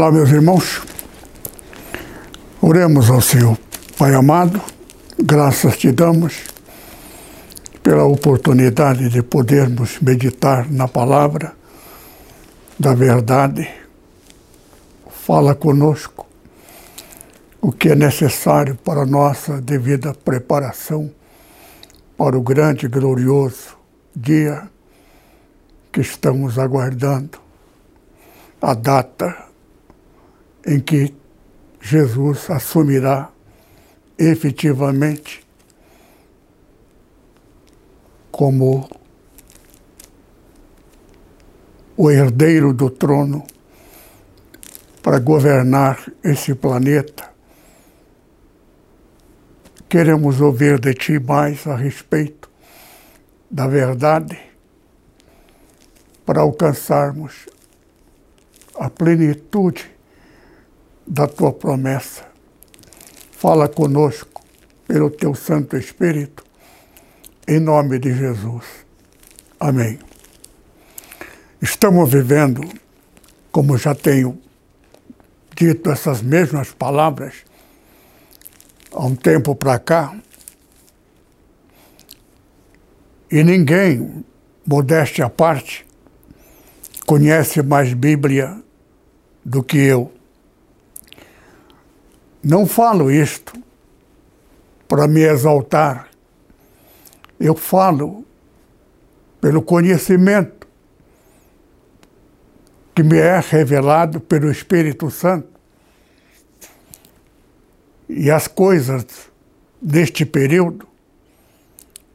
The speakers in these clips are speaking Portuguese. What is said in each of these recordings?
Olá, meus irmãos. Oremos ao Senhor. Pai amado, graças te damos pela oportunidade de podermos meditar na palavra da verdade. Fala conosco o que é necessário para a nossa devida preparação para o grande e glorioso dia que estamos aguardando, a data em que Jesus assumirá efetivamente como o herdeiro do trono para governar esse planeta. Queremos ouvir de ti mais a respeito da verdade para alcançarmos a plenitude da tua promessa. Fala conosco pelo teu Santo Espírito, em nome de Jesus. Amém. Estamos vivendo, como já tenho dito essas mesmas palavras há um tempo para cá, e ninguém, modéstia à parte, conhece mais Bíblia do que eu. Não falo isto para me exaltar. Eu falo pelo conhecimento que me é revelado pelo Espírito Santo. E as coisas deste período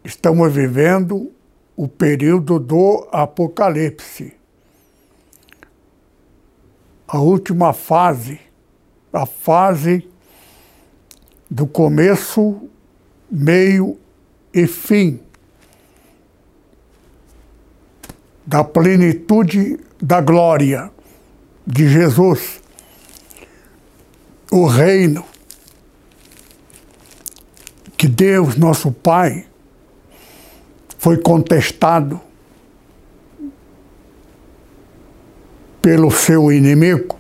estamos vivendo o período do Apocalipse. A última fase, a fase do começo, meio e fim da plenitude da glória de Jesus, o reino que Deus, nosso Pai, foi contestado pelo seu inimigo,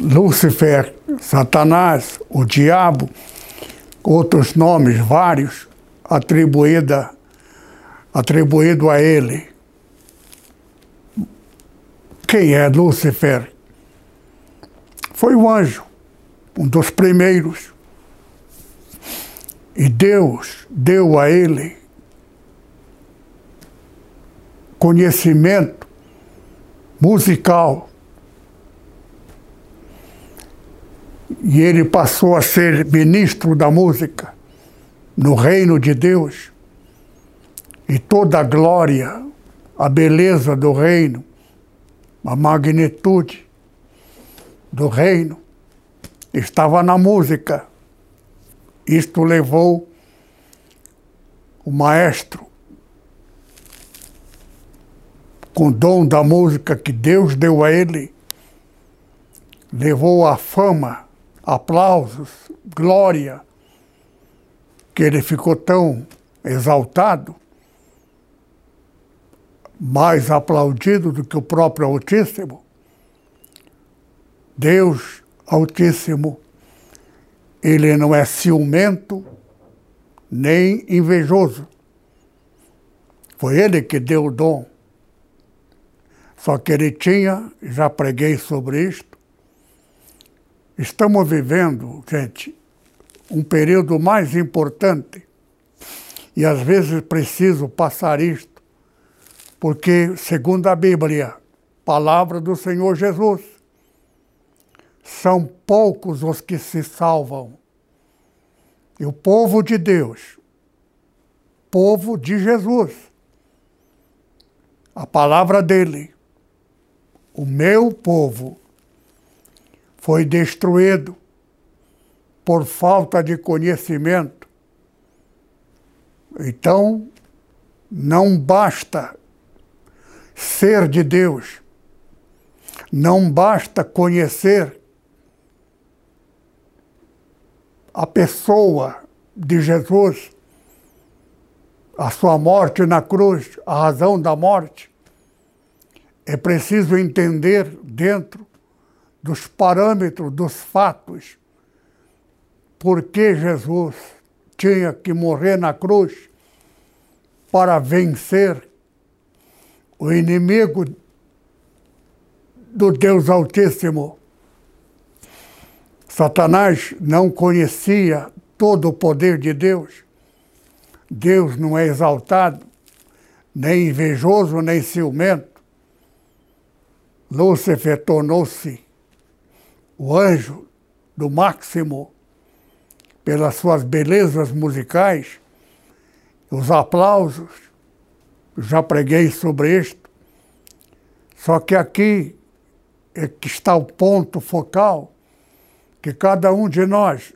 Lúcifer, Satanás, o diabo, outros nomes vários atribuída, atribuído a ele. Quem é Lúcifer? Foi o anjo, um dos primeiros. E Deus deu a ele conhecimento musical e ele passou a ser ministro da música no reino de Deus. E toda a glória, a beleza do reino, a magnitude do reino estava na música. Isto levou o maestro, com o dom da música que Deus deu a ele, levou a fama aplausos, glória, que ele ficou tão exaltado, mais aplaudido do que o próprio Altíssimo. Deus Altíssimo, ele não é ciumento nem invejoso. Foi ele que deu o dom. Só que ele tinha, já preguei sobre isto, Estamos vivendo, gente, um período mais importante e às vezes preciso passar isto, porque, segundo a Bíblia, palavra do Senhor Jesus, são poucos os que se salvam. E o povo de Deus, povo de Jesus, a palavra dele, o meu povo foi destruído por falta de conhecimento. Então, não basta ser de Deus, não basta conhecer a pessoa de Jesus, a sua morte na cruz, a razão da morte. É preciso entender dentro dos parâmetros, dos fatos, por que Jesus tinha que morrer na cruz para vencer o inimigo do Deus Altíssimo. Satanás não conhecia todo o poder de Deus. Deus não é exaltado, nem invejoso, nem ciumento. Lúcifer tornou-se o anjo do máximo pelas suas belezas musicais, os aplausos. Já preguei sobre isto. Só que aqui é que está o ponto focal que cada um de nós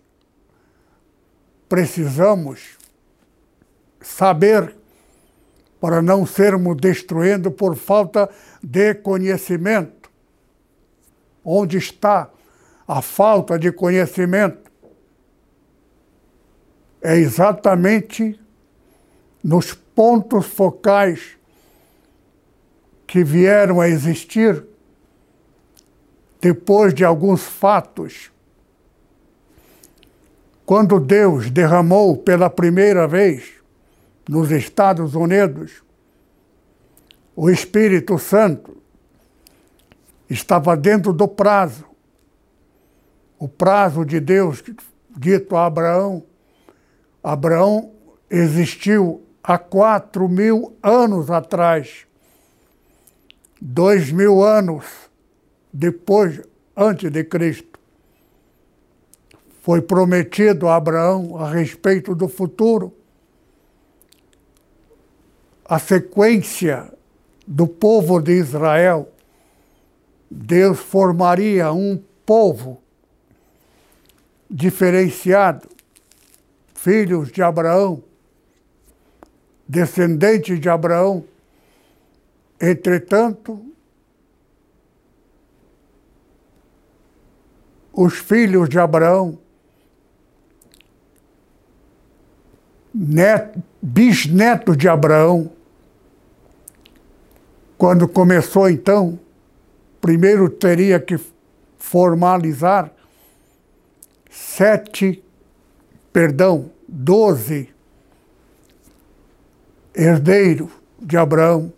precisamos saber para não sermos destruindo por falta de conhecimento. Onde está a falta de conhecimento? É exatamente nos pontos focais que vieram a existir depois de alguns fatos quando Deus derramou pela primeira vez nos Estados Unidos o Espírito Santo, estava dentro do prazo. O prazo de Deus dito a Abraão. Abraão existiu há quatro mil anos atrás, dois mil anos depois, antes de Cristo foi prometido a Abraão a respeito do futuro. A sequência do povo de Israel, Deus formaria um povo diferenciado, filhos de Abraão, descendentes de Abraão. Entretanto, os filhos de Abraão neto, bisneto de Abraão, quando começou então, primeiro teria que formalizar sete, perdão, doze herdeiros de Abraão.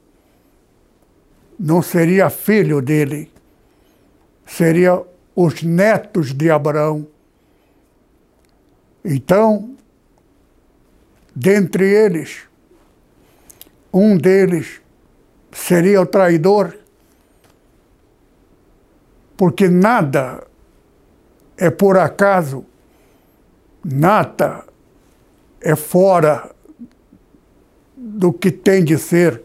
Não seria filho dele, seria os netos de Abraão. Então, Dentre eles, um deles seria o traidor, porque nada é por acaso, nada é fora do que tem de ser.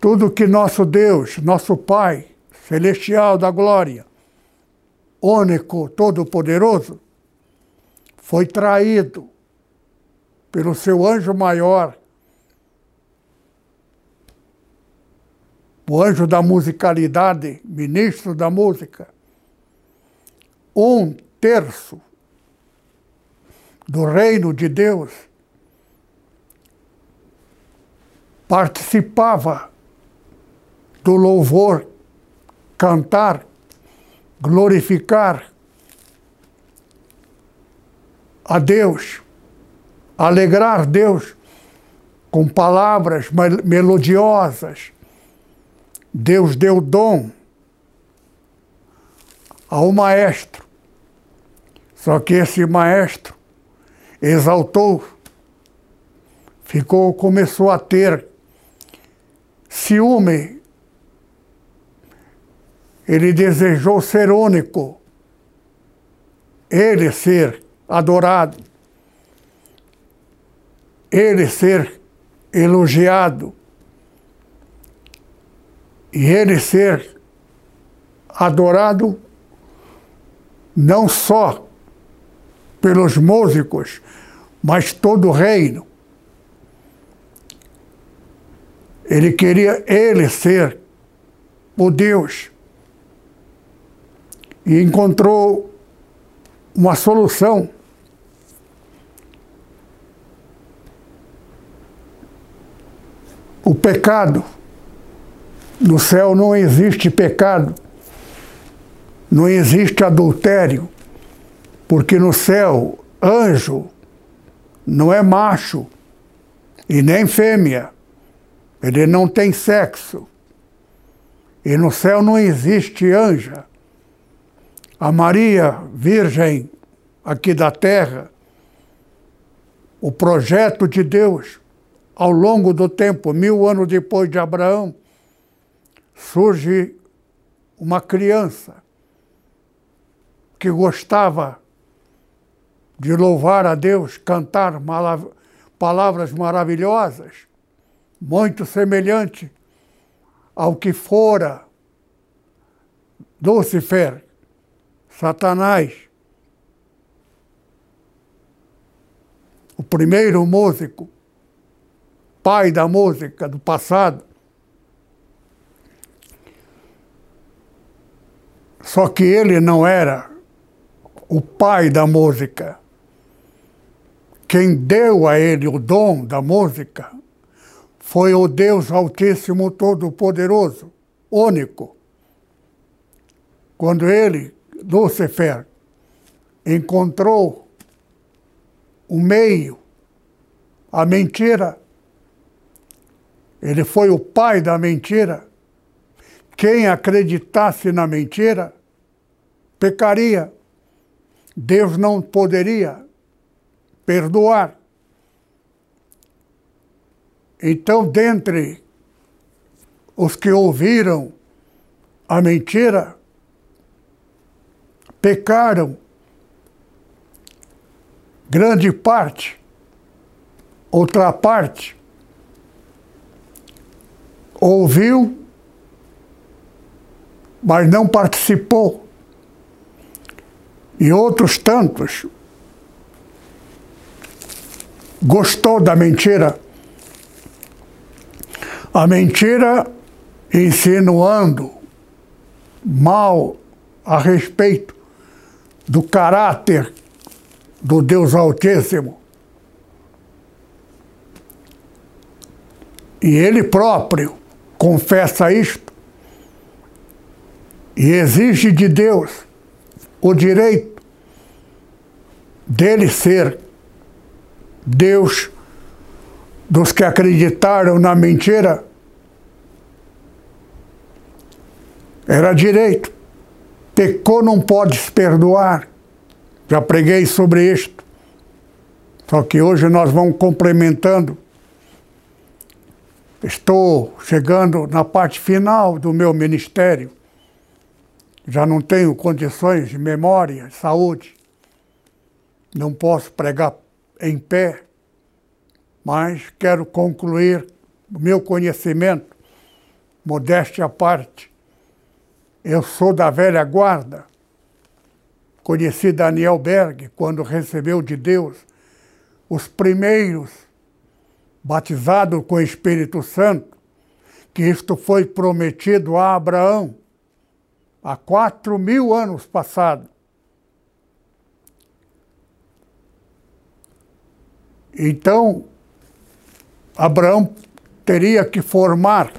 Tudo que nosso Deus, nosso Pai celestial da glória, único, todo-poderoso, foi traído pelo seu anjo maior, o anjo da musicalidade, ministro da música, um terço do reino de Deus participava do louvor, cantar, glorificar a Deus alegrar Deus com palavras melodiosas. Deus deu dom ao maestro. Só que esse maestro exaltou, ficou, começou a ter ciúme. Ele desejou ser único, ele ser adorado. Ele ser elogiado. E ele ser adorado não só pelos músicos, mas todo o reino. Ele queria ele ser o Deus. E encontrou uma solução. O pecado. No céu não existe pecado. Não existe adultério. Porque no céu, anjo não é macho e nem fêmea. Ele não tem sexo. E no céu não existe anja. A Maria Virgem aqui da terra, o projeto de Deus, ao longo do tempo, mil anos depois de Abraão, surge uma criança que gostava de louvar a Deus, cantar palavras maravilhosas, muito semelhante ao que fora Lúcifer, Satanás, o primeiro músico, pai da música do passado. Só que ele não era o pai da música. Quem deu a ele o dom da música foi o Deus Altíssimo Todo-Poderoso, único. Quando ele, Lúcifer, encontrou o meio, a mentira, ele foi o pai da mentira. Quem acreditasse na mentira pecaria. Deus não poderia perdoar. Então, dentre os que ouviram a mentira, pecaram grande parte, outra parte ouviu, mas não participou. E outros tantos gostou da mentira. A mentira insinuando mal a respeito do caráter do Deus Altíssimo. E ele próprio confessa isto e exige de Deus o direito dele ser Deus dos que acreditaram na mentira era direito. Pecou não pode se perdoar. Já preguei sobre isto. Só que hoje nós vamos complementando. Estou chegando na parte final do meu ministério. Já não tenho condições de memória, saúde. Não posso pregar em pé, mas quero concluir o meu conhecimento, modéstia à parte. Eu sou da velha guarda. Conheci Daniel Berg quando recebeu de Deus os primeiros batizados com o Espírito Santo, que isto foi prometido a Abraão há quatro mil anos passados. Então, Abraão teria que formar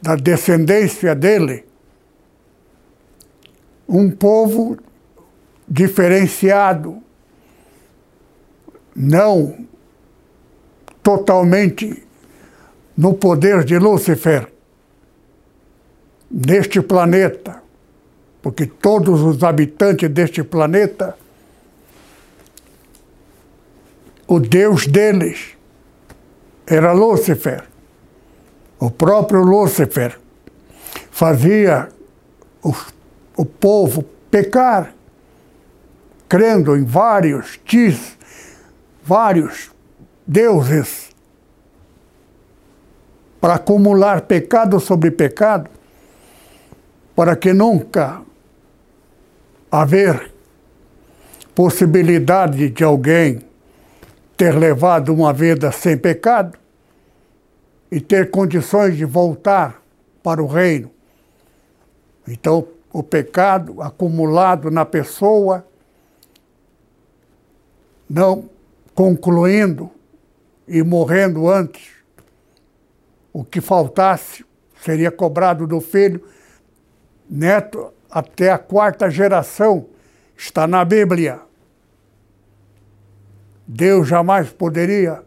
da descendência dele um povo diferenciado, não totalmente no poder de Lúcifer, neste planeta, porque todos os habitantes deste planeta, o Deus deles era Lúcifer. O próprio Lúcifer fazia o, o povo pecar, crendo em vários tis, vários deuses, para acumular pecado sobre pecado. para que nunca haver possibilidade de alguém ter levado uma vida sem pecado e ter condições de voltar para o reino. Então, o pecado acumulado na pessoa, não concluindo e morrendo antes, o que faltasse seria cobrado do filho, neto até a quarta geração, está na Bíblia. Deus jamais poderia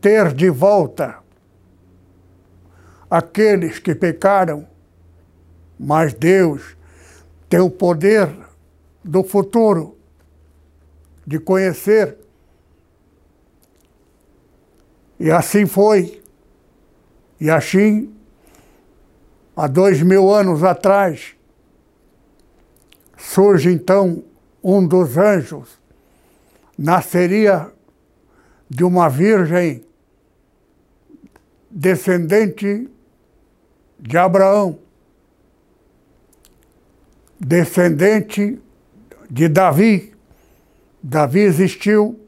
ter de volta aqueles que pecaram, mas Deus tem o poder do futuro, de conhecer. E assim foi. E assim, há dois mil anos atrás, surge então um dos anjos nasceria de uma virgem descendente de Abraão, descendente de Davi. Davi existiu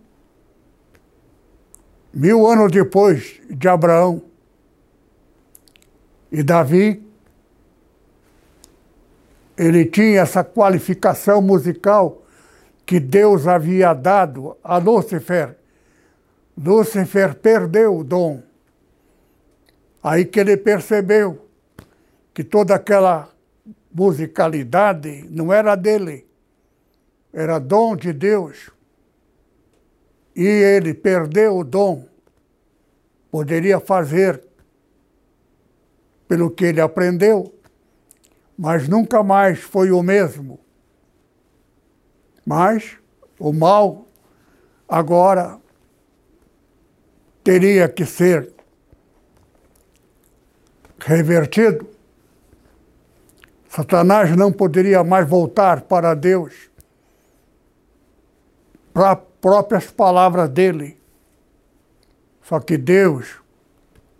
mil anos depois de Abraão. E Davi, ele tinha essa qualificação musical que Deus havia dado a Lúcifer. Lúcifer perdeu o dom. Aí que ele percebeu que toda aquela musicalidade não era dele, era dom de Deus. E ele perdeu o dom. Poderia fazer pelo que ele aprendeu, mas nunca mais foi o mesmo. Mas o mal agora teria que ser revertido. Satanás não poderia mais voltar para Deus, para próprias palavras dele. Só que Deus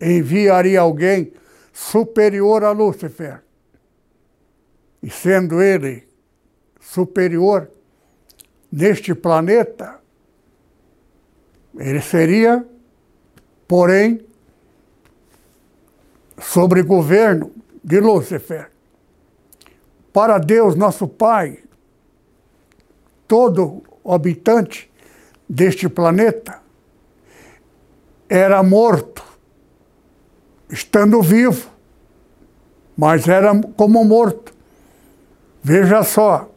enviaria alguém superior a Lúcifer. E sendo ele superior, neste planeta, ele seria, porém, sobre governo de Lúcifer. Para Deus, nosso Pai, todo habitante deste planeta era morto, estando vivo, mas era como morto. Veja só,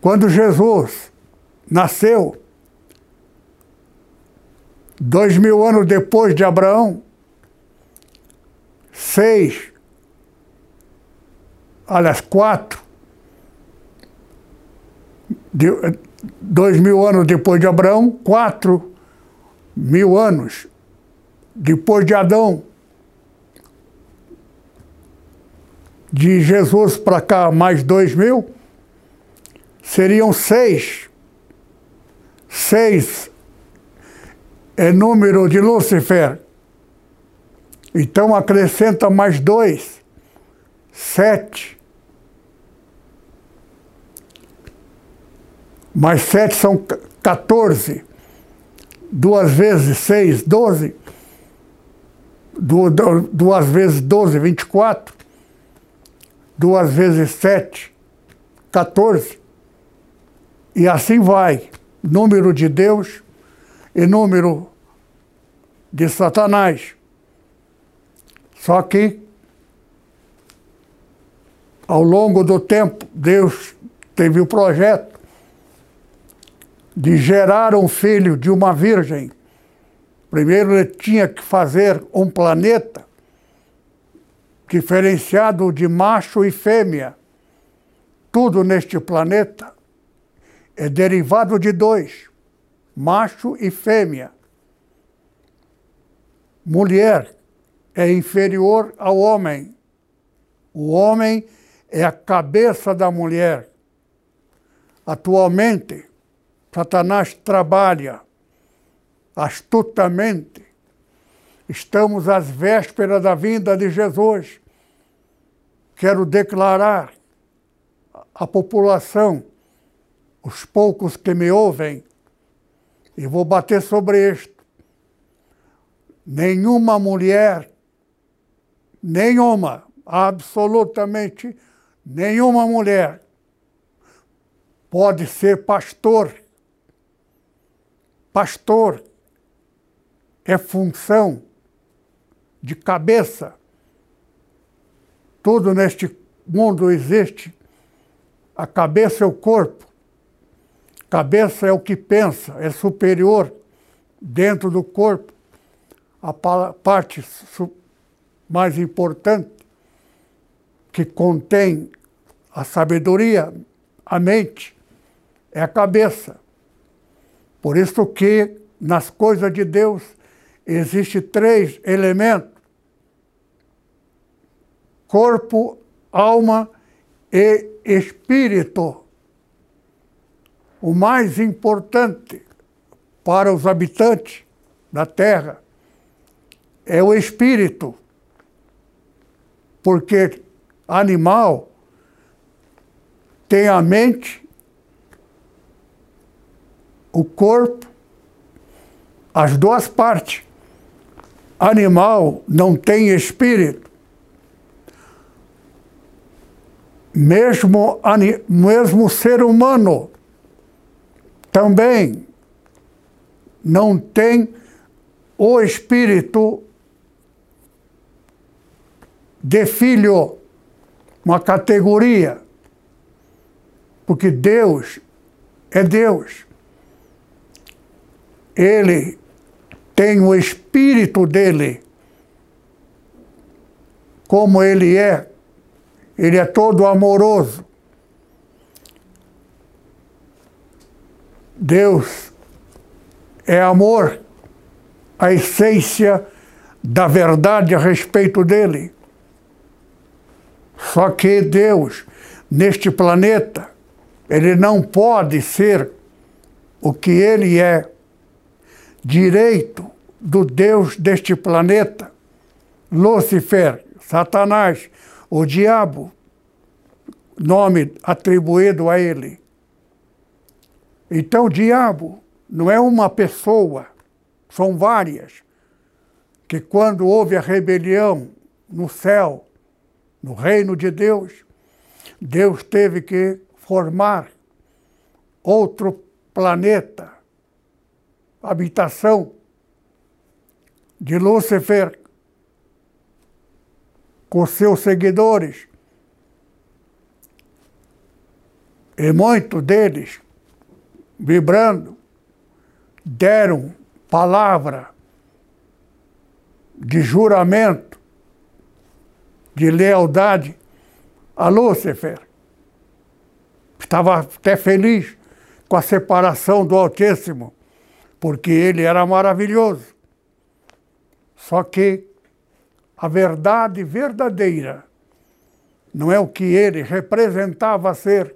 quando Jesus nasceu, dois mil anos depois de Abraão, seis, aliás, quatro, de, dois mil anos depois de Abraão, quatro mil anos depois de Adão. De Jesus para cá, mais dois mil seriam seis. Seis é número de Lúcifer. Então acrescenta mais dois, sete. Mais sete são 14. Duas vezes seis, doze. Duas vezes doze, vinte e quatro. Duas vezes sete, 14. E assim vai. Número de Deus e número de Satanás. Só que, ao longo do tempo, Deus teve o projeto de gerar um filho de uma virgem. Primeiro ele tinha que fazer um planeta diferenciado de macho e fêmea. Tudo neste planeta é derivado de dois, macho e fêmea. Mulher é inferior ao homem. O homem é a cabeça da mulher. Atualmente, Satanás trabalha astutamente. Estamos às vésperas da vinda de Jesus, quero declarar à população, os poucos que me ouvem, e vou bater sobre isto. Nenhuma mulher, nenhuma, absolutamente nenhuma mulher pode ser pastor. Pastor é função de cabeça. Tudo neste mundo existe. A cabeça é o corpo. Cabeça é o que pensa, é superior dentro do corpo. A parte mais importante que contém a sabedoria, a mente, é a cabeça. Por isso que nas coisas de Deus existe três elementos: corpo, alma e espírito. O mais importante para os habitantes da Terra é o espírito, porque animal tem a mente, o corpo, as duas partes. Animal não tem espírito. Mesmo, mesmo ser humano também não tem o espírito de filho, uma categoria, porque Deus é Deus. Ele tem o espírito dele, como ele é, ele é todo amoroso. Deus é amor, a essência da verdade a respeito dele. Só que Deus, neste planeta, ele não pode ser o que ele é, direito do Deus deste planeta, Lúcifer, Satanás, o diabo, nome atribuído a ele. Então, o diabo não é uma pessoa, são várias, que quando houve a rebelião no céu, no reino de Deus, Deus teve que formar outro planeta, habitação de Lúcifer com seus seguidores. E muitos deles vibrando, deram palavra de juramento, de lealdade a Lúcifer. Estava até feliz com a separação do Altíssimo, porque ele era maravilhoso. Só que a verdade verdadeira não é o que ele representava ser,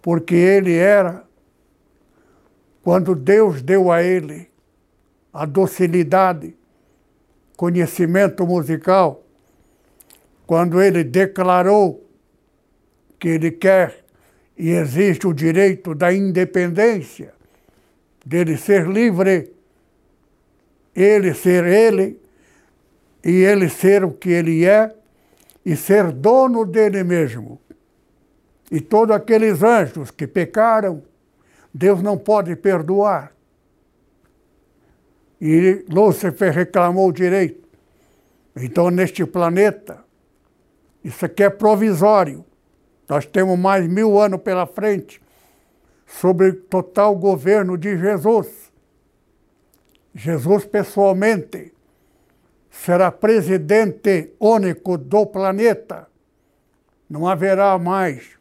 porque ele era, quando Deus deu a ele a docilidade, conhecimento musical, quando ele declarou que ele quer e existe o direito da independência, dele ser livre, ele ser ele, e ele ser o que ele é, e ser dono dele mesmo. E todos aqueles anjos que pecaram, Deus não pode perdoar. E Lúcifer reclamou o direito. Então, neste planeta, isso aqui é provisório. Nós temos mais mil anos pela frente sobre total governo de Jesus. Jesus pessoalmente será presidente único do planeta. Não haverá mais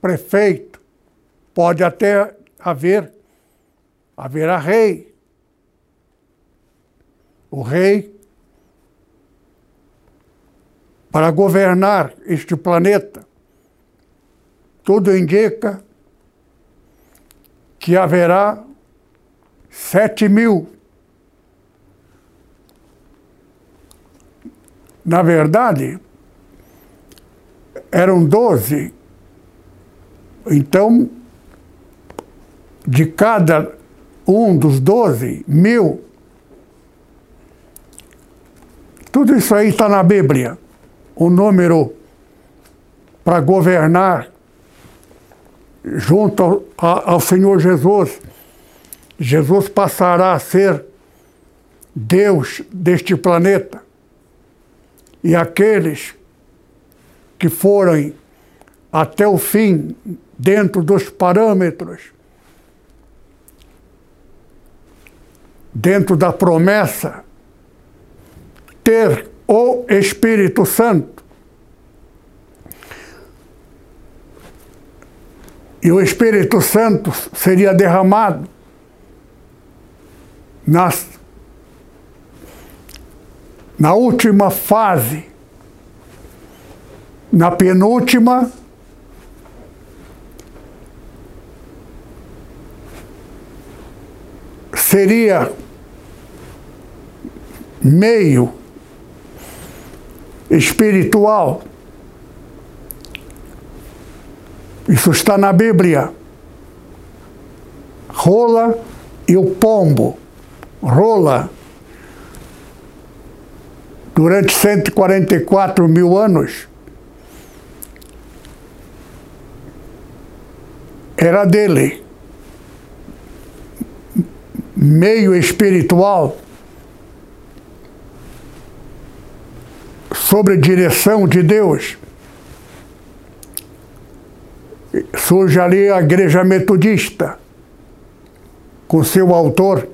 prefeito, pode até haver, haverá rei. O rei, para governar este planeta, tudo indica que haverá sete mil na verdade, eram doze. Então, de cada um dos doze, mil. Tudo isso aí está na Bíblia. O número para governar junto ao, ao Senhor Jesus. Jesus passará a ser Deus deste planeta. E aqueles que forem até o fim, dentro dos parâmetros, dentro da promessa, ter o Espírito Santo. E o Espírito Santo seria derramado nas, na última fase, na penúltima, seria meio espiritual. Isso está na Bíblia. Rola e o pombo. Rola. Durante 144 mil anos. Era dele. Meio espiritual. Sobre direção de Deus. Surge ali a igreja metodista, com seu autor.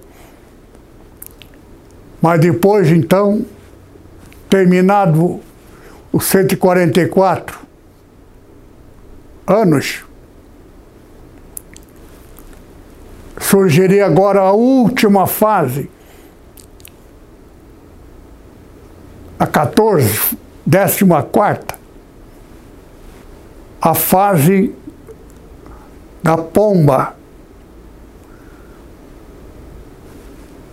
Mas depois, então, terminado os 144 anos, surgiria agora a última fase, a 14, décima quarta, a fase da pomba,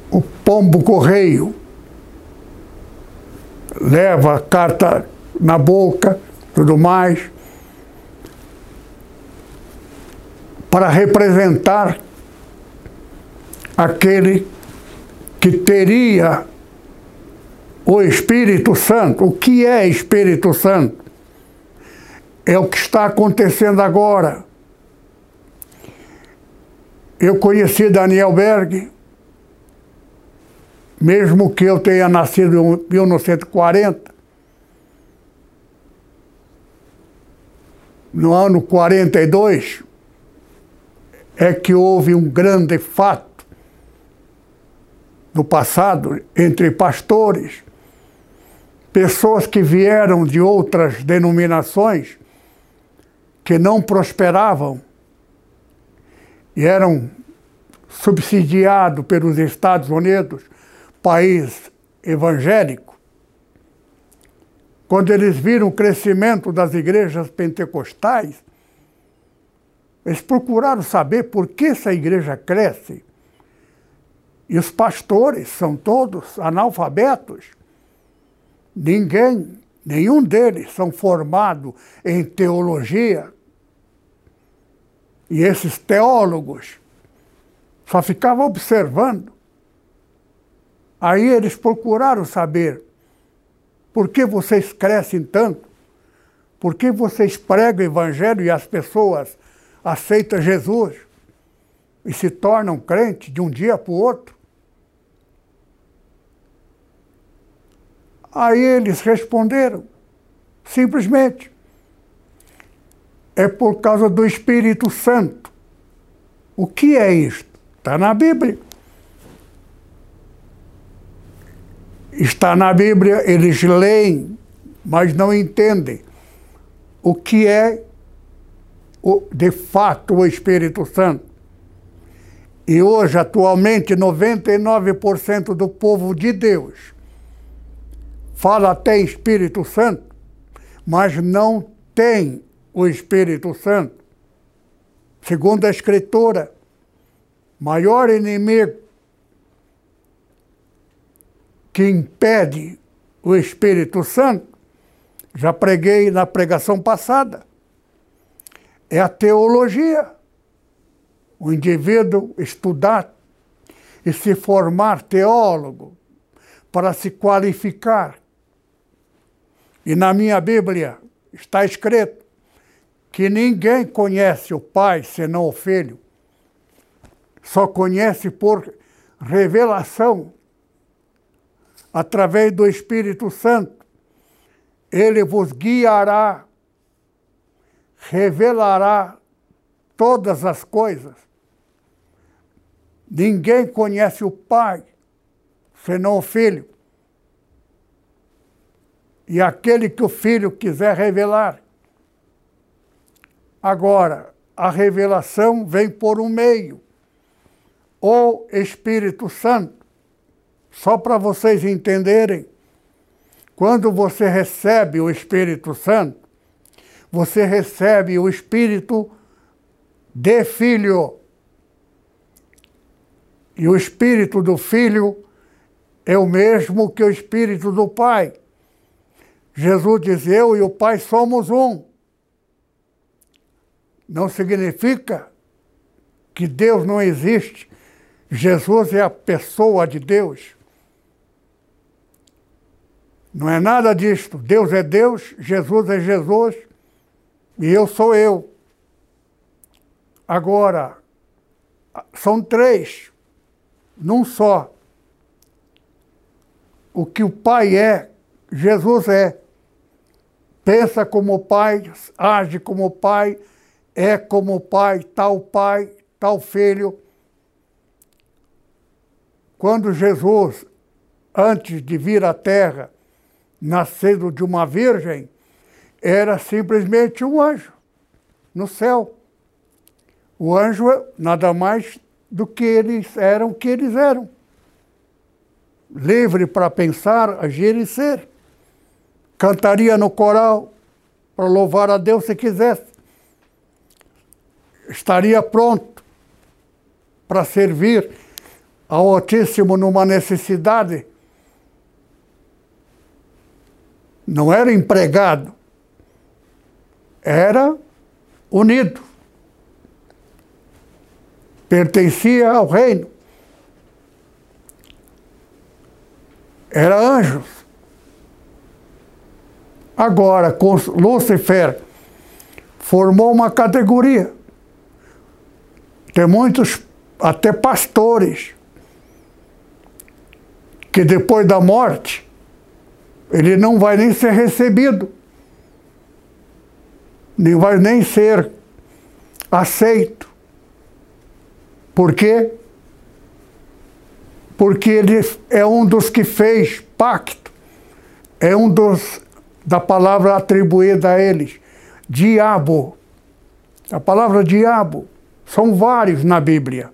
o pombo correio, leva a carta na boca, tudo mais, para representar aquele que teria o Espírito Santo. O que é Espírito Santo? É o que está acontecendo agora. Eu conheci Daniel Berg, mesmo que eu tenha nascido em 1940, no ano 42, é que houve um grande fato no passado entre pastores, pessoas que vieram de outras denominações que não prosperavam e eram subsidiados pelos Estados Unidos, país evangélico, quando eles viram o crescimento das igrejas pentecostais, eles procuraram saber por que essa igreja cresce. E os pastores são todos analfabetos. Ninguém, nenhum deles são formados em teologia. E esses teólogos só ficavam observando. Aí eles procuraram saber por que vocês crescem tanto, por que vocês pregam o evangelho e as pessoas aceitam Jesus e se tornam crentes de um dia para o outro. Aí eles responderam, simplesmente, é por causa do Espírito Santo. O que é isto? Está na Bíblia. Está na Bíblia, eles leem, mas não entendem o que é de fato o Espírito Santo. E hoje, atualmente, 99% do povo de Deus fala até Espírito Santo, mas não tem o Espírito Santo. Segundo a Escritura, maior inimigo que impede o Espírito Santo, já preguei na pregação passada, é a teologia. O indivíduo estudar e se formar teólogo para se qualificar. E na minha Bíblia está escrito que ninguém conhece o Pai senão o Filho. Só conhece por revelação através do Espírito Santo. Ele vos guiará, revelará todas as coisas. Ninguém conhece o Pai senão o Filho. E aquele que o Filho quiser revelar. Agora, a revelação vem por um meio, o Espírito Santo. Só para vocês entenderem, quando você recebe o Espírito Santo, você recebe o Espírito de Filho. E o Espírito do Filho é o mesmo que o Espírito do Pai. Jesus diz: Eu e o Pai somos um. Não significa que Deus não existe. Jesus é a pessoa de Deus. Não é nada disto. Deus é Deus, Jesus é Jesus e eu sou eu. Agora, são três, num só. O que o Pai é, Jesus é. Pensa como o Pai, age como o Pai, é como o Pai, tal Pai, tal Filho. Quando Jesus, antes de vir à Terra, nascido de uma virgem, era simplesmente um anjo no céu. O anjo nada mais do que eles eram que eles eram. Livre para pensar, agir e ser. Cantaria no coral para louvar a Deus se quisesse. Estaria pronto para servir ao Altíssimo numa necessidade não era empregado, era unido. Pertencia ao reino. Era anjos. Agora, com Lúcifer, formou uma categoria. Tem muitos, até pastores, que depois da morte ele não vai nem ser recebido, nem vai nem ser aceito. Por quê? Porque ele é um dos que fez pacto, é um dos da palavra atribuída a eles, diabo. A palavra diabo são vários na Bíblia.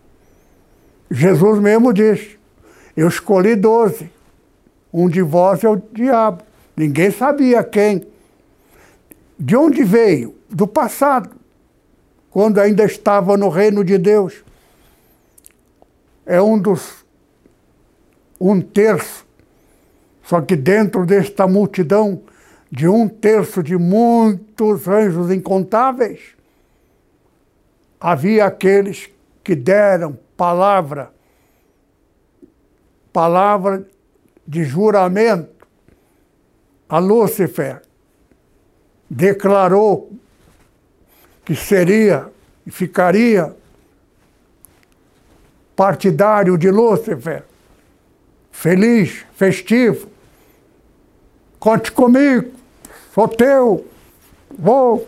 Jesus mesmo diz: Eu escolhi doze um de vós é o diabo. Ninguém sabia quem. De onde veio? Do passado, quando ainda estava no reino de Deus. É um dos. um terço. Só que dentro desta multidão de um terço de muitos anjos incontáveis, havia aqueles que deram palavra, palavra de juramento a Lúcifer, declarou que seria e ficaria partidário de Lúcifer, feliz, festivo. Conte comigo, sou teu, vou.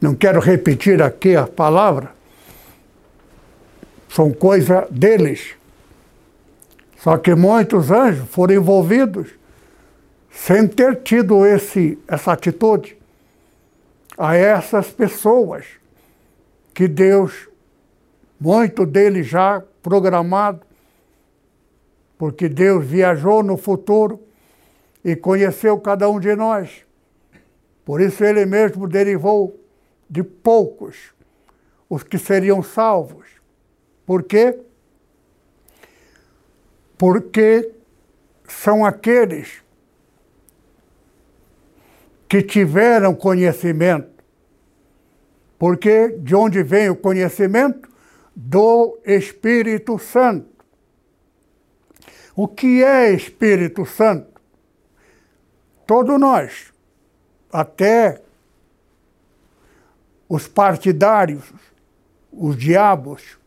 Não quero repetir aqui a palavra, são coisa deles. Só que muitos anjos foram envolvidos sem ter tido esse, essa atitude a essas pessoas que Deus, muito deles já programado, porque Deus viajou no futuro e conheceu cada um de nós. Por isso ele mesmo derivou de poucos os que seriam salvos. Por quê? porque são aqueles que tiveram conhecimento. Porque de onde vem o conhecimento? Do Espírito Santo. O que é Espírito Santo? Todos nós, até os partidários, os diabos,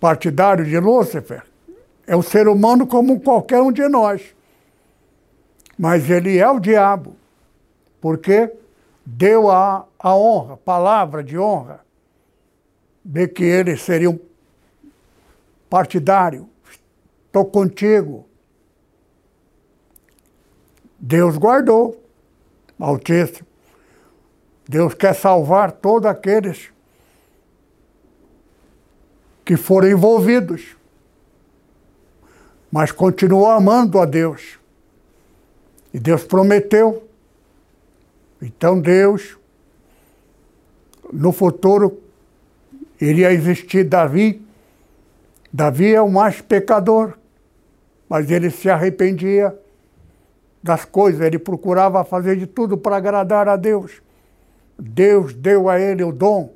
partidários de Lúcifer, é o ser humano como qualquer um de nós. Mas ele é o diabo, porque deu a, a honra, palavra de honra, de que ele seria um partidário. Estou contigo. Deus guardou, Altíssimo. Deus quer salvar todos aqueles que foram envolvidos, mas continuou amando a Deus. E Deus prometeu. Então Deus, no futuro, iria existir Davi. Davi é o mais pecador, mas ele se arrependia das coisas, ele procurava fazer de tudo para agradar a Deus. Deus deu a ele o dom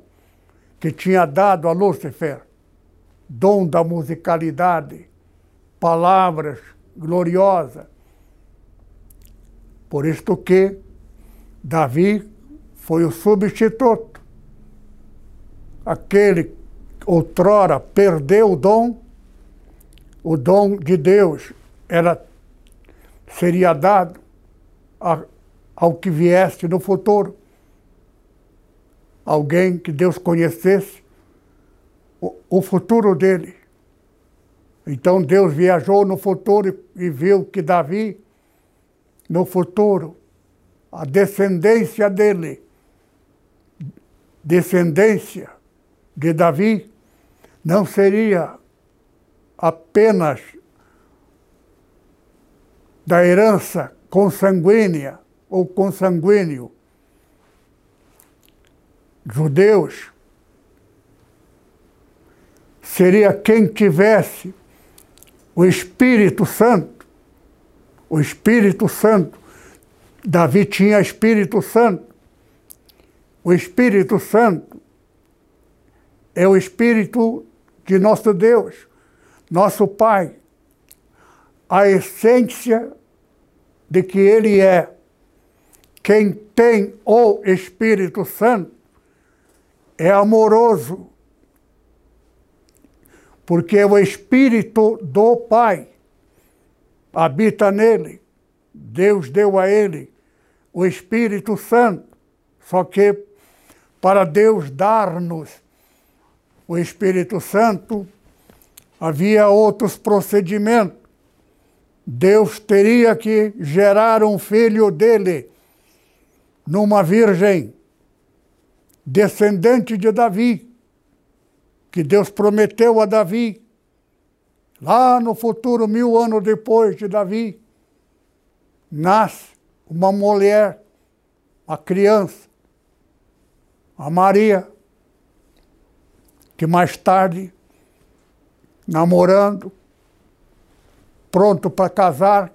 que tinha dado a Lúcifer, dom da musicalidade, palavras gloriosas. Por isto que Davi foi o substituto. Aquele outrora perdeu o dom, o dom de Deus era seria dado a, ao que viesse no futuro. Alguém que Deus conhecesse o, o futuro dele. Então Deus viajou no futuro e viu que Davi, no futuro, a descendência dele, descendência de Davi, não seria apenas da herança consanguínea ou consanguíneo judeus seria quem tivesse o Espírito Santo. O Espírito Santo. Davi tinha Espírito Santo. O Espírito Santo é o Espírito de nosso Deus, nosso Pai a essência de que Ele é. Quem tem o Espírito Santo é amoroso, porque o Espírito do Pai habita nele. Deus deu a ele o Espírito Santo. Só que para Deus dar-nos o Espírito Santo, havia outros procedimentos. Deus teria que gerar um filho dele numa virgem, descendente de Davi, que Deus prometeu a Davi, lá no futuro, mil anos depois de Davi, nasce uma mulher, a criança, a Maria, que mais tarde, namorando, pronto para casar.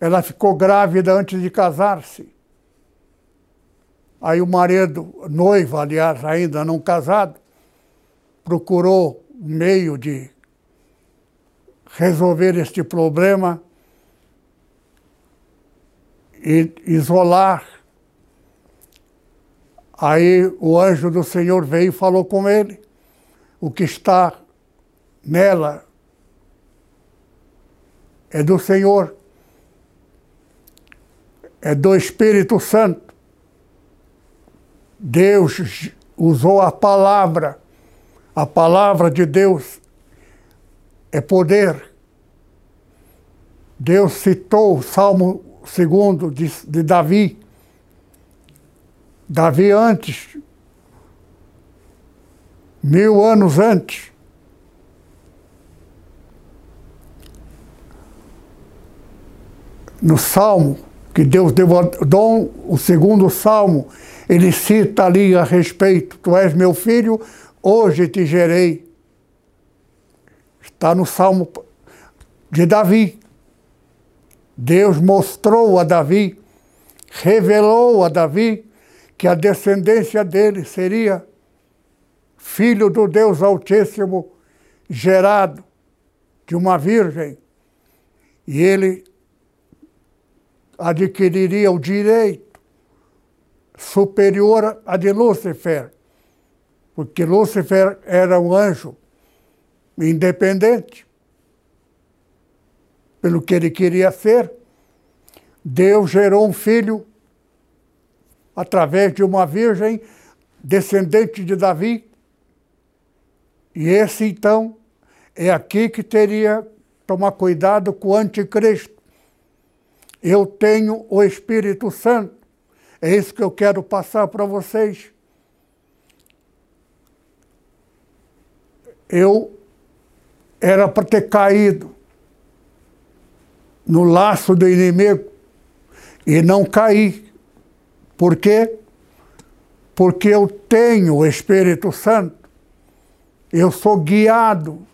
Ela ficou grávida antes de casar-se. Aí o marido, noivo, aliás, ainda não casado, procurou um meio de resolver este problema e isolar. Aí o anjo do Senhor veio e falou com ele: o que está nela é do Senhor, é do Espírito Santo. Deus usou a palavra, a palavra de Deus é poder. Deus citou o Salmo 2 de, de Davi. Davi antes, mil anos antes, no Salmo, que Deus deu dom, o segundo Salmo, ele cita ali a respeito: Tu és meu filho, hoje te gerei. Está no Salmo de Davi. Deus mostrou a Davi, revelou a Davi que a descendência dele seria filho do Deus Altíssimo, gerado de uma virgem. E ele adquiriria o direito superior a de Lúcifer, porque Lúcifer era um anjo independente pelo que ele queria ser. Deus gerou um filho através de uma virgem descendente de Davi. E esse então é aqui que teria tomar cuidado com o anticristo. Eu tenho o Espírito Santo. É isso que eu quero passar para vocês. Eu era para ter caído no laço do inimigo e não caí. Por quê? Porque eu tenho o Espírito Santo. Eu sou guiado,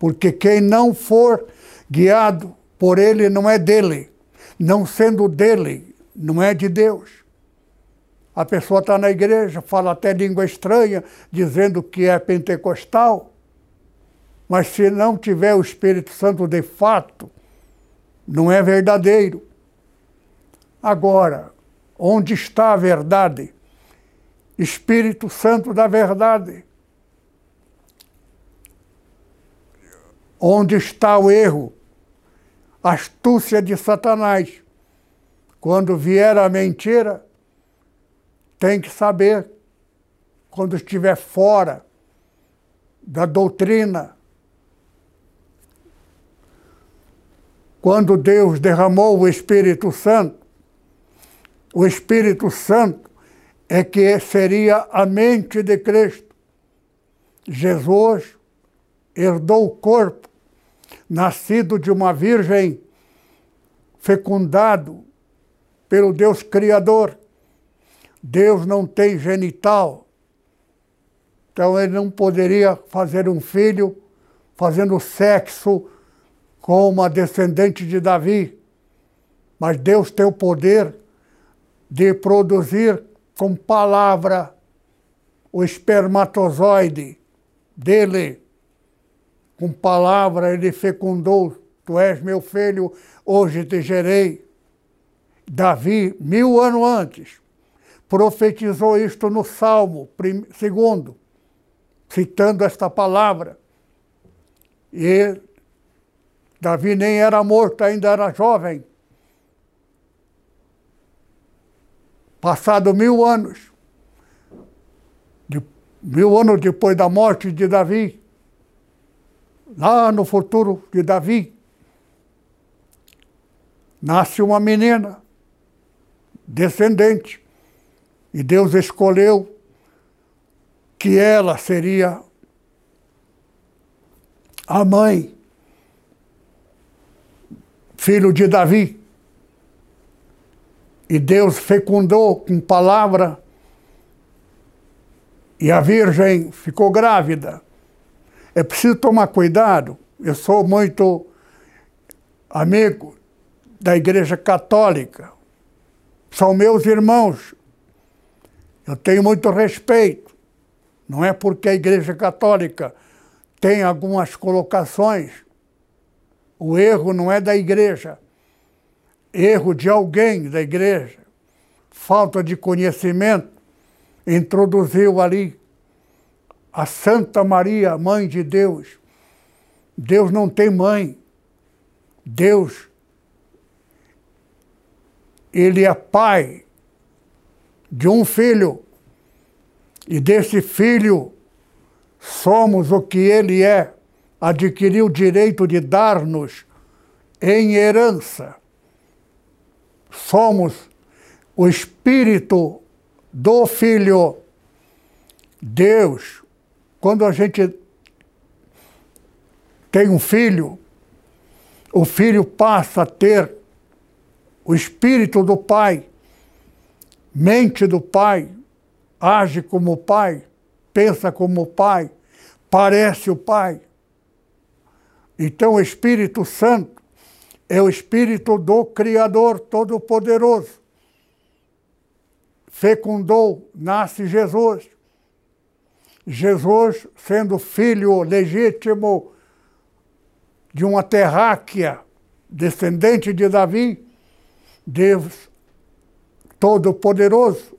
porque quem não for guiado por ele não é dele. Não sendo dele, não é de Deus. A pessoa está na igreja, fala até língua estranha, dizendo que é pentecostal, mas se não tiver o Espírito Santo de fato, não é verdadeiro. Agora, onde está a verdade? Espírito Santo da verdade. Onde está o erro? Astúcia de Satanás. Quando vier a mentira, tem que saber, quando estiver fora da doutrina, quando Deus derramou o Espírito Santo, o Espírito Santo é que seria a mente de Cristo. Jesus herdou o corpo, nascido de uma virgem, fecundado pelo Deus Criador. Deus não tem genital, então ele não poderia fazer um filho fazendo sexo com uma descendente de Davi, mas Deus tem o poder de produzir com palavra o espermatozoide dele. Com palavra ele fecundou: Tu és meu filho, hoje te gerei. Davi, mil anos antes, profetizou isto no Salmo segundo, citando esta palavra. E Davi nem era morto, ainda era jovem. Passado mil anos, de, mil anos depois da morte de Davi, lá no futuro de Davi, nasce uma menina, descendente, e Deus escolheu que ela seria a mãe filho de Davi. E Deus fecundou com palavra e a virgem ficou grávida. É preciso tomar cuidado. Eu sou muito amigo da Igreja Católica. São meus irmãos. Eu tenho muito respeito. Não é porque a Igreja Católica tem algumas colocações o erro não é da igreja, erro de alguém da igreja. Falta de conhecimento introduziu ali a Santa Maria, mãe de Deus. Deus não tem mãe. Deus, ele é pai de um filho. E desse filho somos o que ele é adquiriu o direito de dar-nos em herança. Somos o espírito do Filho. Deus, quando a gente tem um filho, o filho passa a ter o espírito do pai, mente do pai, age como o pai, pensa como o pai, parece o pai. Então o Espírito Santo é o Espírito do Criador Todo-Poderoso. Fecundou, nasce Jesus. Jesus, sendo filho legítimo de uma terráquea, descendente de Davi, Deus Todo-Poderoso,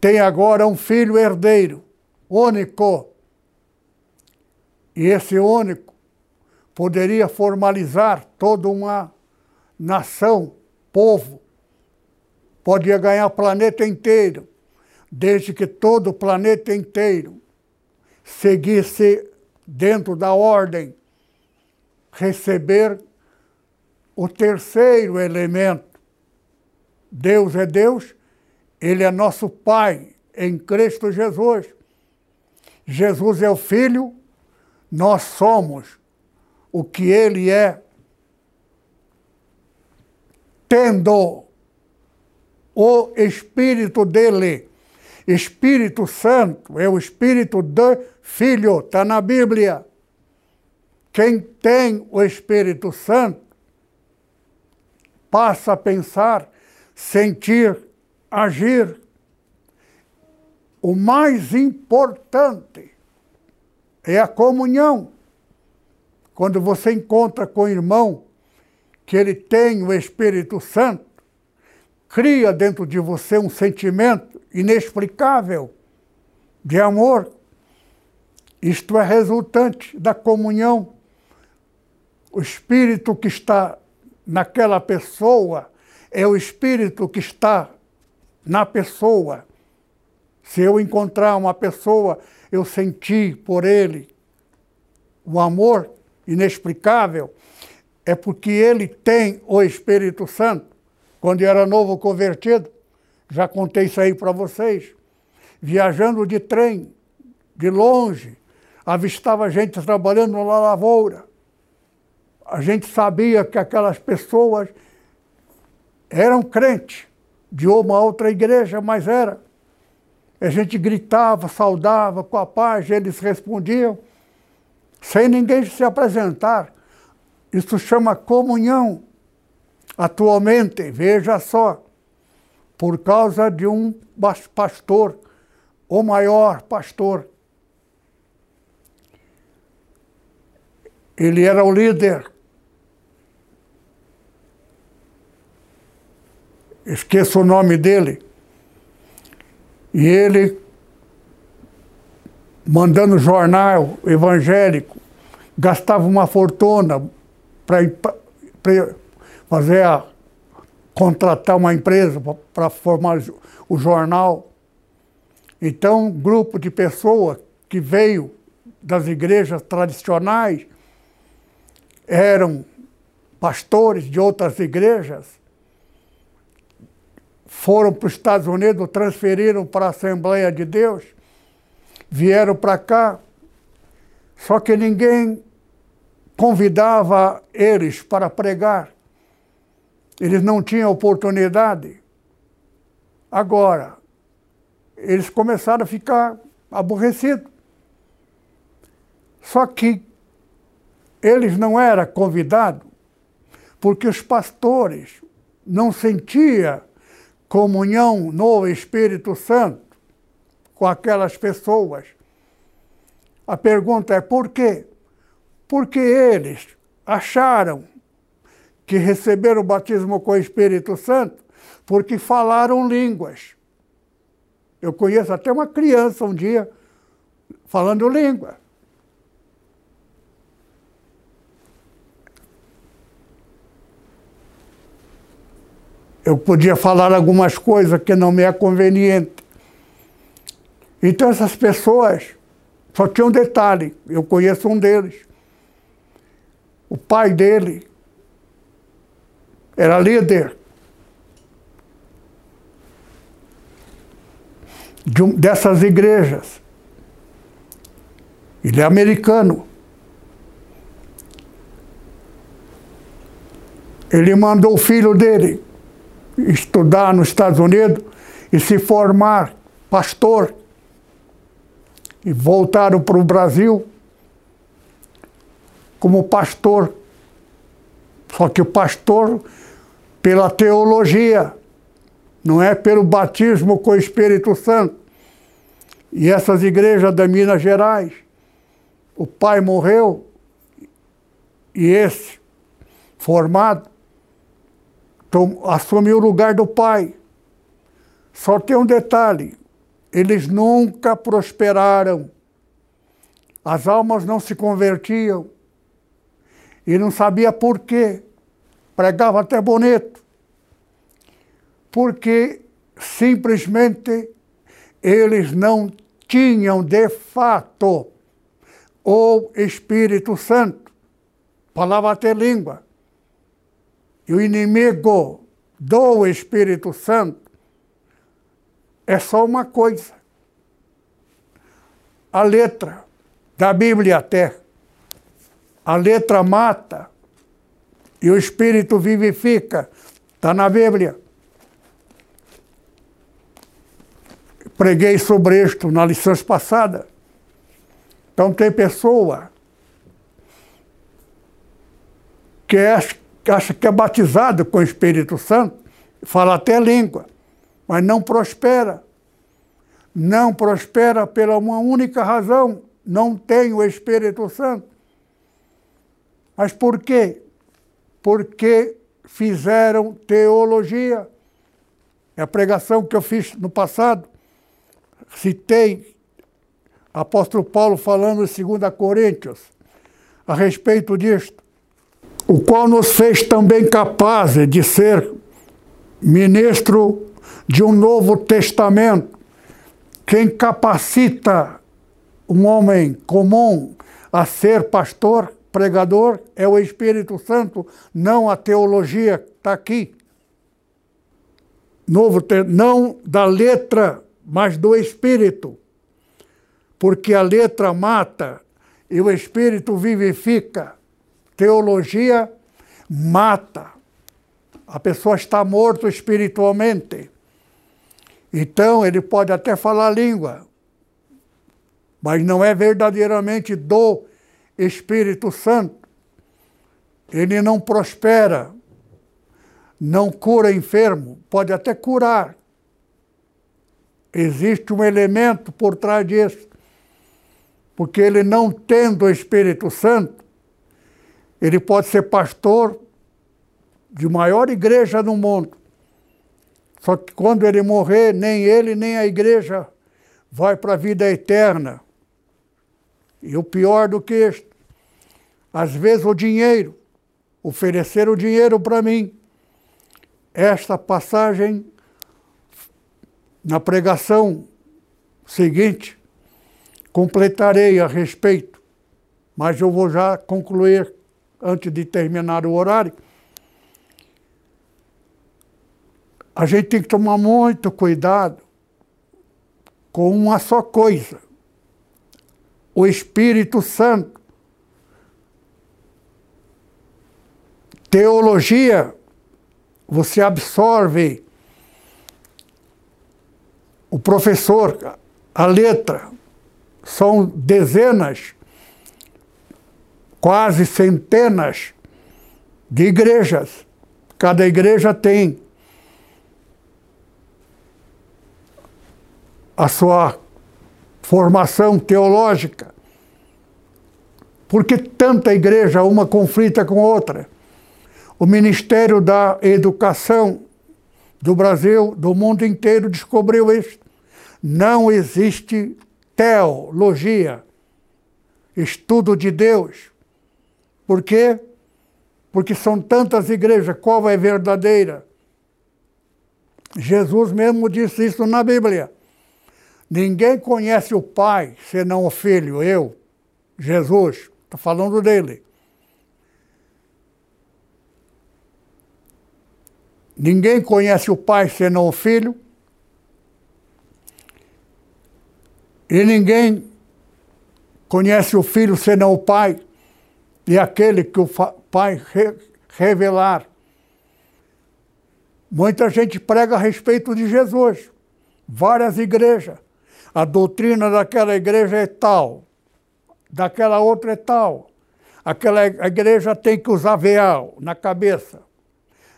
tem agora um filho herdeiro, único. E esse único poderia formalizar toda uma nação, povo, podia ganhar o planeta inteiro, desde que todo o planeta inteiro seguisse dentro da ordem, receber o terceiro elemento. Deus é Deus, Ele é nosso Pai em Cristo Jesus. Jesus é o Filho, nós somos o que Ele é, tendo o Espírito dele. Espírito Santo é o Espírito do Filho, está na Bíblia. Quem tem o Espírito Santo passa a pensar, sentir, agir. O mais importante é a comunhão. Quando você encontra com o irmão que ele tem o Espírito Santo, cria dentro de você um sentimento inexplicável de amor. Isto é resultante da comunhão. O espírito que está naquela pessoa é o espírito que está na pessoa. Se eu encontrar uma pessoa, eu senti por ele o amor inexplicável, é porque ele tem o Espírito Santo. Quando era novo convertido, já contei isso aí para vocês. Viajando de trem, de longe, avistava gente trabalhando na lavoura. A gente sabia que aquelas pessoas eram crentes de uma outra igreja, mas era. A gente gritava, saudava com a paz, eles respondiam, sem ninguém se apresentar. Isso chama comunhão. Atualmente, veja só, por causa de um pastor, o maior pastor, ele era o líder esqueço o nome dele, e ele mandando jornal evangélico, gastava uma fortuna para fazer a, contratar uma empresa para formar o jornal. Então, um grupo de pessoas que veio das igrejas tradicionais eram pastores de outras igrejas foram para os Estados Unidos, transferiram para a Assembleia de Deus, vieram para cá, só que ninguém convidava eles para pregar. Eles não tinham oportunidade. Agora, eles começaram a ficar aborrecidos. Só que eles não eram convidados porque os pastores não sentiam comunhão no Espírito Santo com aquelas pessoas. A pergunta é por quê? Porque eles acharam que receberam o batismo com o Espírito Santo porque falaram línguas. Eu conheço até uma criança um dia falando língua. eu podia falar algumas coisas que não me é conveniente. Então essas pessoas só tinham um detalhe, eu conheço um deles. O pai dele era líder de um, dessas igrejas. Ele é americano. Ele mandou o filho dele estudar nos Estados Unidos e se formar pastor. E voltaram para o Brasil como pastor Só que o pastor, pela teologia, não é pelo batismo com o Espírito Santo. E essas igrejas da Minas Gerais, o pai morreu e esse formado assumiu o lugar do pai. Só tem um detalhe: eles nunca prosperaram. As almas não se convertiam. E não sabia por quê. Pregava até bonito. Porque simplesmente eles não tinham de fato o Espírito Santo. Falava até língua. E o inimigo do Espírito Santo é só uma coisa. A letra da Bíblia até. A letra mata e o Espírito vivifica. Está na Bíblia. Preguei sobre isto na lição passada. Então tem pessoa que acha, que é batizado com o Espírito Santo, fala até língua mas não prospera. Não prospera pela uma única razão: não tem o Espírito Santo. Mas por quê? Porque fizeram teologia. É a pregação que eu fiz no passado. Citei apóstolo Paulo falando em 2 Coríntios a respeito disto, o qual nos fez também capazes de ser ministro de um novo testamento. Quem capacita um homem comum a ser pastor, pregador, é o Espírito Santo, não a teologia que está aqui. Novo, não da letra, mas do Espírito. Porque a letra mata e o Espírito vivifica. Teologia mata. A pessoa está morta espiritualmente. Então, ele pode até falar língua, mas não é verdadeiramente do Espírito Santo. Ele não prospera, não cura enfermo, pode até curar. Existe um elemento por trás disso. Porque ele não tendo o Espírito Santo, ele pode ser pastor de maior igreja no mundo. Só que quando ele morrer, nem ele nem a igreja vai para a vida eterna. E o pior do que isto, às vezes o dinheiro, oferecer o dinheiro para mim. Esta passagem, na pregação seguinte, completarei a respeito, mas eu vou já concluir antes de terminar o horário. A gente tem que tomar muito cuidado com uma só coisa: o Espírito Santo. Teologia, você absorve o professor, a letra, são dezenas, quase centenas de igrejas. Cada igreja tem a sua formação teológica. Por que tanta igreja, uma conflita com outra? O Ministério da Educação do Brasil, do mundo inteiro, descobriu isso. Não existe teologia, estudo de Deus. Por quê? Porque são tantas igrejas, qual é verdadeira? Jesus mesmo disse isso na Bíblia. Ninguém conhece o Pai senão o Filho, eu, Jesus. Estou falando dele. Ninguém conhece o Pai senão o Filho. E ninguém conhece o Filho senão o Pai e aquele que o Pai revelar. Muita gente prega a respeito de Jesus, várias igrejas a doutrina daquela igreja é tal, daquela outra é tal. Aquela igreja tem que usar véu na cabeça.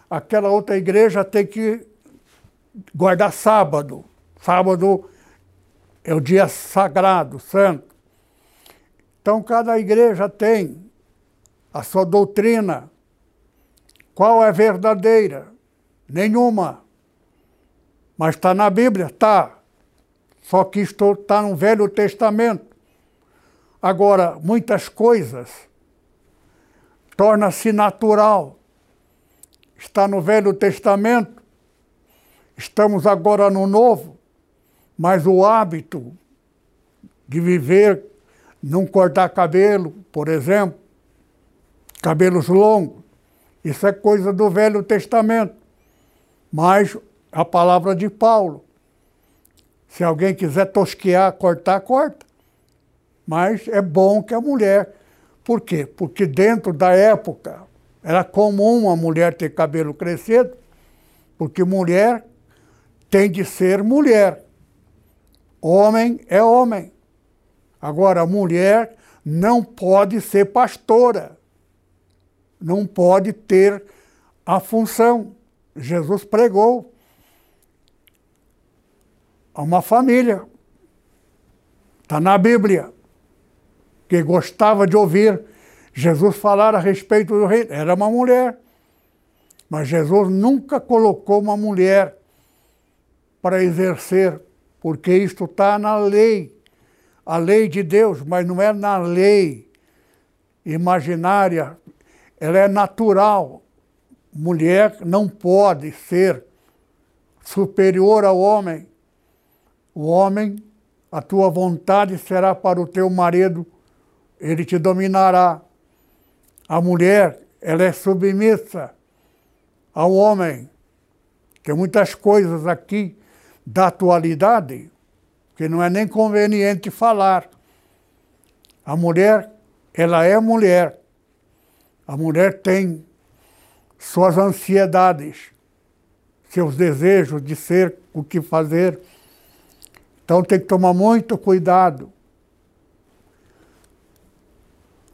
Aquela outra igreja tem que guardar sábado. Sábado é o dia sagrado, santo. Então, cada igreja tem a sua doutrina. Qual é verdadeira? Nenhuma. Mas está na Bíblia? Está. Só que isto está no Velho Testamento. Agora, muitas coisas torna-se natural. Está no Velho Testamento, estamos agora no Novo, mas o hábito de viver, não cortar cabelo, por exemplo, cabelos longos, isso é coisa do Velho Testamento. Mas a palavra de Paulo. Se alguém quiser tosquear, cortar, corta. Mas é bom que a mulher. Por quê? Porque dentro da época era comum a mulher ter cabelo crescido, porque mulher tem de ser mulher. Homem é homem. Agora, mulher não pode ser pastora, não pode ter a função. Jesus pregou a uma família, está na Bíblia, que gostava de ouvir Jesus falar a respeito do reino. Era uma mulher. Mas Jesus nunca colocou uma mulher para exercer, porque isto está na lei. A lei de Deus, mas não é na lei imaginária, ela é natural. Mulher não pode ser superior ao homem. O homem, a tua vontade será para o teu marido ele te dominará. A mulher, ela é submissa ao homem. Tem muitas coisas aqui da atualidade que não é nem conveniente falar. A mulher, ela é mulher. A mulher tem suas ansiedades, seus desejos de ser, o que fazer. Então tem que tomar muito cuidado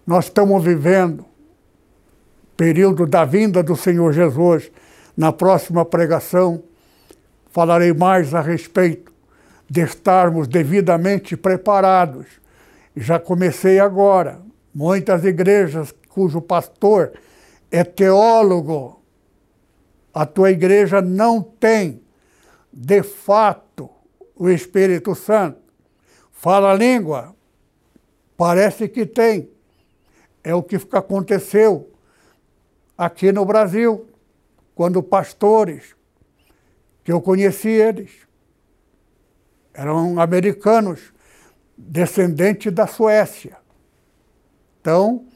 Nós estamos vivendo período da vinda do Senhor Jesus. Na próxima pregação, falarei mais a respeito de estarmos devidamente preparados. Já comecei agora. Muitas igrejas cujo pastor é teólogo, a tua igreja não tem, de fato, o Espírito Santo. Fala a língua? Parece que tem é o que aconteceu aqui no Brasil, quando pastores, que eu conheci eles, eram americanos, descendentes da Suécia. Então,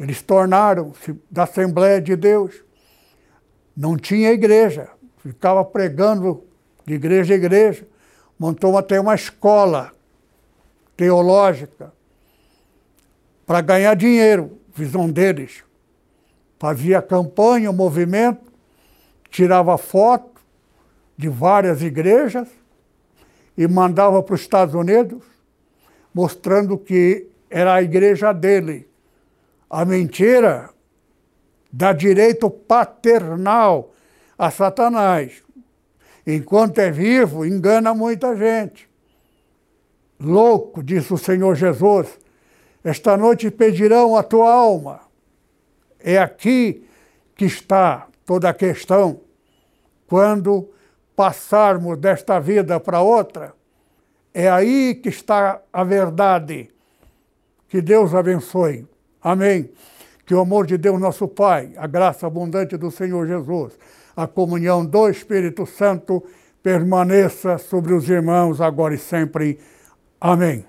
eles tornaram-se da Assembleia de Deus. Não tinha igreja, ficava pregando de igreja a igreja, montou até uma escola teológica para ganhar dinheiro, visão deles. Fazia campanha, movimento, tirava foto de várias igrejas e mandava para os Estados Unidos, mostrando que era a igreja dele. A mentira dá direito paternal a Satanás. Enquanto é vivo, engana muita gente. Louco, disse o Senhor Jesus, esta noite pedirão a tua alma. É aqui que está toda a questão. Quando passarmos desta vida para outra, é aí que está a verdade. Que Deus abençoe. Amém. Que o amor de Deus, nosso Pai, a graça abundante do Senhor Jesus, a comunhão do Espírito Santo permaneça sobre os irmãos agora e sempre. Amém.